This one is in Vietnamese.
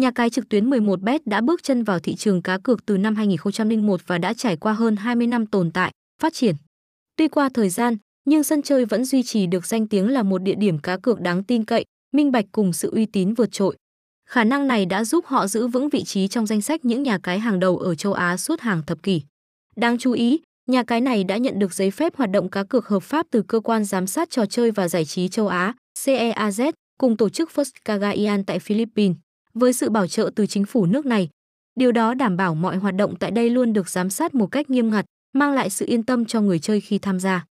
Nhà cái trực tuyến 11bet đã bước chân vào thị trường cá cược từ năm 2001 và đã trải qua hơn 20 năm tồn tại, phát triển. Tuy qua thời gian, nhưng sân chơi vẫn duy trì được danh tiếng là một địa điểm cá cược đáng tin cậy, minh bạch cùng sự uy tín vượt trội. Khả năng này đã giúp họ giữ vững vị trí trong danh sách những nhà cái hàng đầu ở châu Á suốt hàng thập kỷ. Đáng chú ý, nhà cái này đã nhận được giấy phép hoạt động cá cược hợp pháp từ cơ quan giám sát trò chơi và giải trí châu Á, CEAZ, cùng tổ chức First Cagayan tại Philippines, với sự bảo trợ từ chính phủ nước này. Điều đó đảm bảo mọi hoạt động tại đây luôn được giám sát một cách nghiêm ngặt, mang lại sự yên tâm cho người chơi khi tham gia.